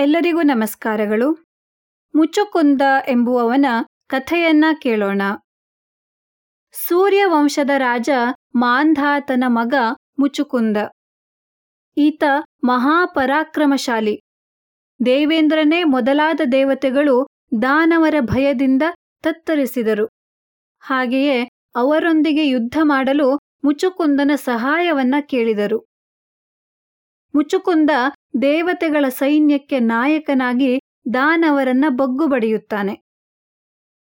ಎಲ್ಲರಿಗೂ ನಮಸ್ಕಾರಗಳು. ಮುಚ್ಚುಕುಂದ ಎಂಬುವವನ ಕಥೆಯನ್ನ ಕೇಳೋಣ. ಸೂರ್ಯವಂಶದ ರಾಜ ಮಾಂಧಾತನ ಮಗ ಮುಚುಕುಂದ ಈತ ಮಹಾಪರಾಕ್ರಮಶಾಲಿ. ದೇವೇಂದ್ರನೇ ಮೊದಲಾದ ದೇವತೆಗಳು ದಾನವರ ಭಯದಿಂದ ತತ್ತರಿಸಿದರು. ಹಾಗೆಯೇ ಅವರೊಂದಿಗೆ ಯುದ್ಧ ಮಾಡಲು ಮುಚುಕುಂದನ ಸಹಾಯವನ್ನ ಕೇಳಿದರು. ಮುಚುಕುಂದ ದೇವತೆಗಳ ಸೈನ್ಯಕ್ಕೆ ನಾಯಕನಾಗಿ ದಾನವರನ್ನ ಬಗ್ಗು ಬಡಿಯುತ್ತಾನೆ.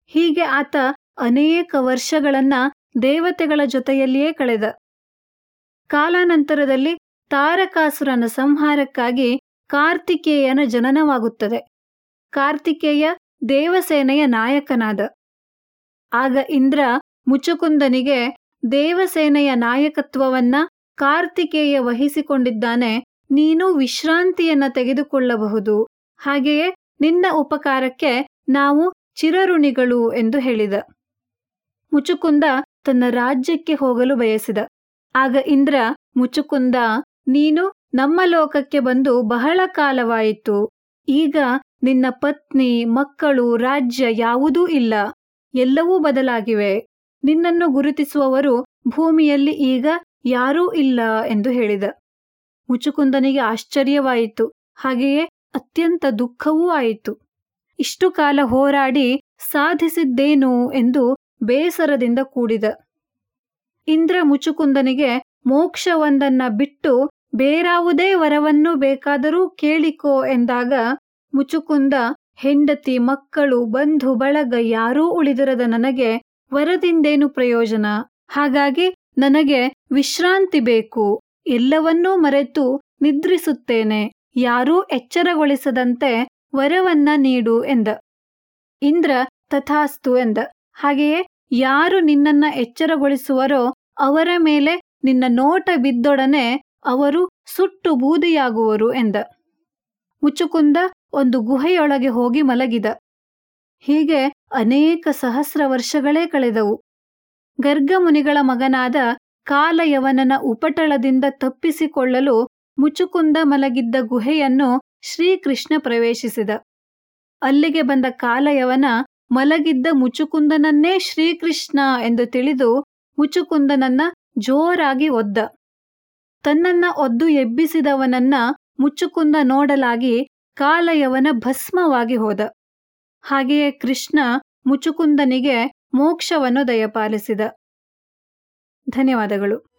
ಹೀಗೆ ಆತ ಅನೇಕ ವರ್ಷಗಳನ್ನ ದೇವತೆಗಳ ಜೊತೆಯಲ್ಲಿಯೇ ಕಳೆದ. ಕಾಲಾನಂತರದಲ್ಲಿ ತಾರಕಾಸುರನ ಸಂಹಾರಕ್ಕಾಗಿ ಕಾರ್ತಿಕೇಯನ ಜನನವಾಗುತ್ತದೆ. ಕಾರ್ತಿಕೇಯ ದೇವಸೇನೆಯ ನಾಯಕನಾದ. ಆಗ ಇಂದ್ರ ಮುಚುಕುಂದನಿಗೆ ದೇವಸೇನೆಯ ನಾಯಕತ್ವವನ್ನ ಕಾರ್ತಿಕೇಯ ವಹಿಸಿಕೊಂಡಿದ್ದಾನೆ, ನೀನು ವಿಶ್ರಾಂತಿಯನ್ನ ತೆಗೆದುಕೊಳ್ಳಬಹುದು. ಹಾಗೆಯೇ ನಿನ್ನ ಉಪಕಾರಕ್ಕೆ ನಾವು ಚಿರಋಣಿಗಳು ಎಂದು ಹೇಳಿದ. ಮುಚುಕುಂದ ತನ್ನ ರಾಜ್ಯಕ್ಕೆ ಹೋಗಲು ಬಯಸಿದ. ಆಗ ಇಂದ್ರ, ಮುಚುಕುಂದ, ನೀನು ನಮ್ಮ ಲೋಕಕ್ಕೆ ಬಂದು ಬಹಳ ಕಾಲವಾಯಿತು. ಈಗ ನಿನ್ನ ಪತ್ನಿ, ಮಕ್ಕಳು, ರಾಜ್ಯ ಯಾವುದೂ ಇಲ್ಲ. ಎಲ್ಲವೂ ಬದಲಾಗಿವೆ. ನಿನ್ನನ್ನು ಗುರುತಿಸುವವರು ಭೂಮಿಯಲ್ಲಿ ಈಗ ಯಾರೂ ಇಲ್ಲ ಎಂದು ಹೇಳಿದ. ಮುಚುಕುಂದನಿಗೆ ಆಶ್ಚರ್ಯವಾಯಿತು. ಹಾಗೆಯೇ ಅತ್ಯಂತ ದುಃಖವೂ ಆಯಿತು. ಇಷ್ಟು ಕಾಲ ಹೋರಾಡಿ ಸಾಧಿಸಿದ್ದೇನು ಎಂದು ಬೇಸರದಿಂದ ಕೂಡಿದ. ಇಂದ್ರ ಮುಚುಕುಂದನಿಗೆ ಮೋಕ್ಷವೊಂದನ್ನ ಬಿಟ್ಟು ಬೇರಾವುದೇ ವರವನ್ನು ಬೇಕಾದರೂ ಕೇಳಿಕೋ ಎಂದಾಗ ಮುಚುಕುಂದ ಹೆಂಡತಿ, ಮಕ್ಕಳು, ಬಂಧು, ಬಳಗ ಯಾರೂ ಉಳಿದಿರದ ನನಗೆ ವರದಿಂದೇನು ಪ್ರಯೋಜನ? ಹಾಗಾಗಿ ನನಗೆ ವಿಶ್ರಾಂತಿ ಬೇಕು. ಎಲ್ಲವನ್ನೂ ಮರೆತು ನಿದ್ರಿಸುತ್ತೇನೆ. ಯಾರೂ ಎಚ್ಚರಗೊಳಿಸದಂತೆ ವರವನ್ನ ನೀಡು ಎಂದ. ಇಂದ್ರ ತಥಾಸ್ತು ಎಂದ. ಹಾಗೆಯೇ ಯಾರು ನಿನ್ನನ್ನ ಎಚ್ಚರಗೊಳಿಸುವರೋ ಅವರ ಮೇಲೆ ನಿನ್ನ ನೋಟ ಬಿದ್ದೊಡನೆ ಅವರು ಸುಟ್ಟು ಬೂದಿಯಾಗುವರು ಎಂದ. ಮುಚುಕುಂದ ಒಂದು ಗುಹೆಯೊಳಗೆ ಹೋಗಿ ಮಲಗಿದ. ಹೀಗೆ ಅನೇಕ ಸಹಸ್ರ ವರ್ಷಗಳೇ ಕಳೆದವು. ಗರ್ಗಮುನಿಗಳ ಮಗನಾದ ಕಾಲಯವನನ ಉಪಟಳದಿಂದ ತಪ್ಪಿಸಿಕೊಳ್ಳಲು ಮುಚುಕುಂದ ಮಲಗಿದ್ದ ಗುಹೆಯನ್ನು ಶ್ರೀಕೃಷ್ಣ ಪ್ರವೇಶಿಸಿದ. ಅಲ್ಲಿಗೆ ಬಂದ ಕಾಲಯವನ ಮಲಗಿದ್ದ ಮುಚುಕುಂದನನ್ನೇ ಶ್ರೀಕೃಷ್ಣ ಎಂದು ತಿಳಿದು ಮುಚುಕುಂದನನ್ನ ಜೋರಾಗಿ ಒದ್ದ. ತನ್ನನ್ನ ಒದ್ದು ಎಬ್ಬಿಸಿದವನನ್ನ ಮುಚ್ಚುಕುಂದ ನೋಡಲಾಗಿ ಕಾಲಯವನ ಭಸ್ಮವಾಗಿ ಹೋದ. ಹಾಗೆಯೇ ಕೃಷ್ಣ ಮುಚುಕುಂದನಿಗೆ ಮೋಕ್ಷವನ್ನು ದಯಪಾಲಿಸಿದ. ಧನ್ಯವಾದಗಳು.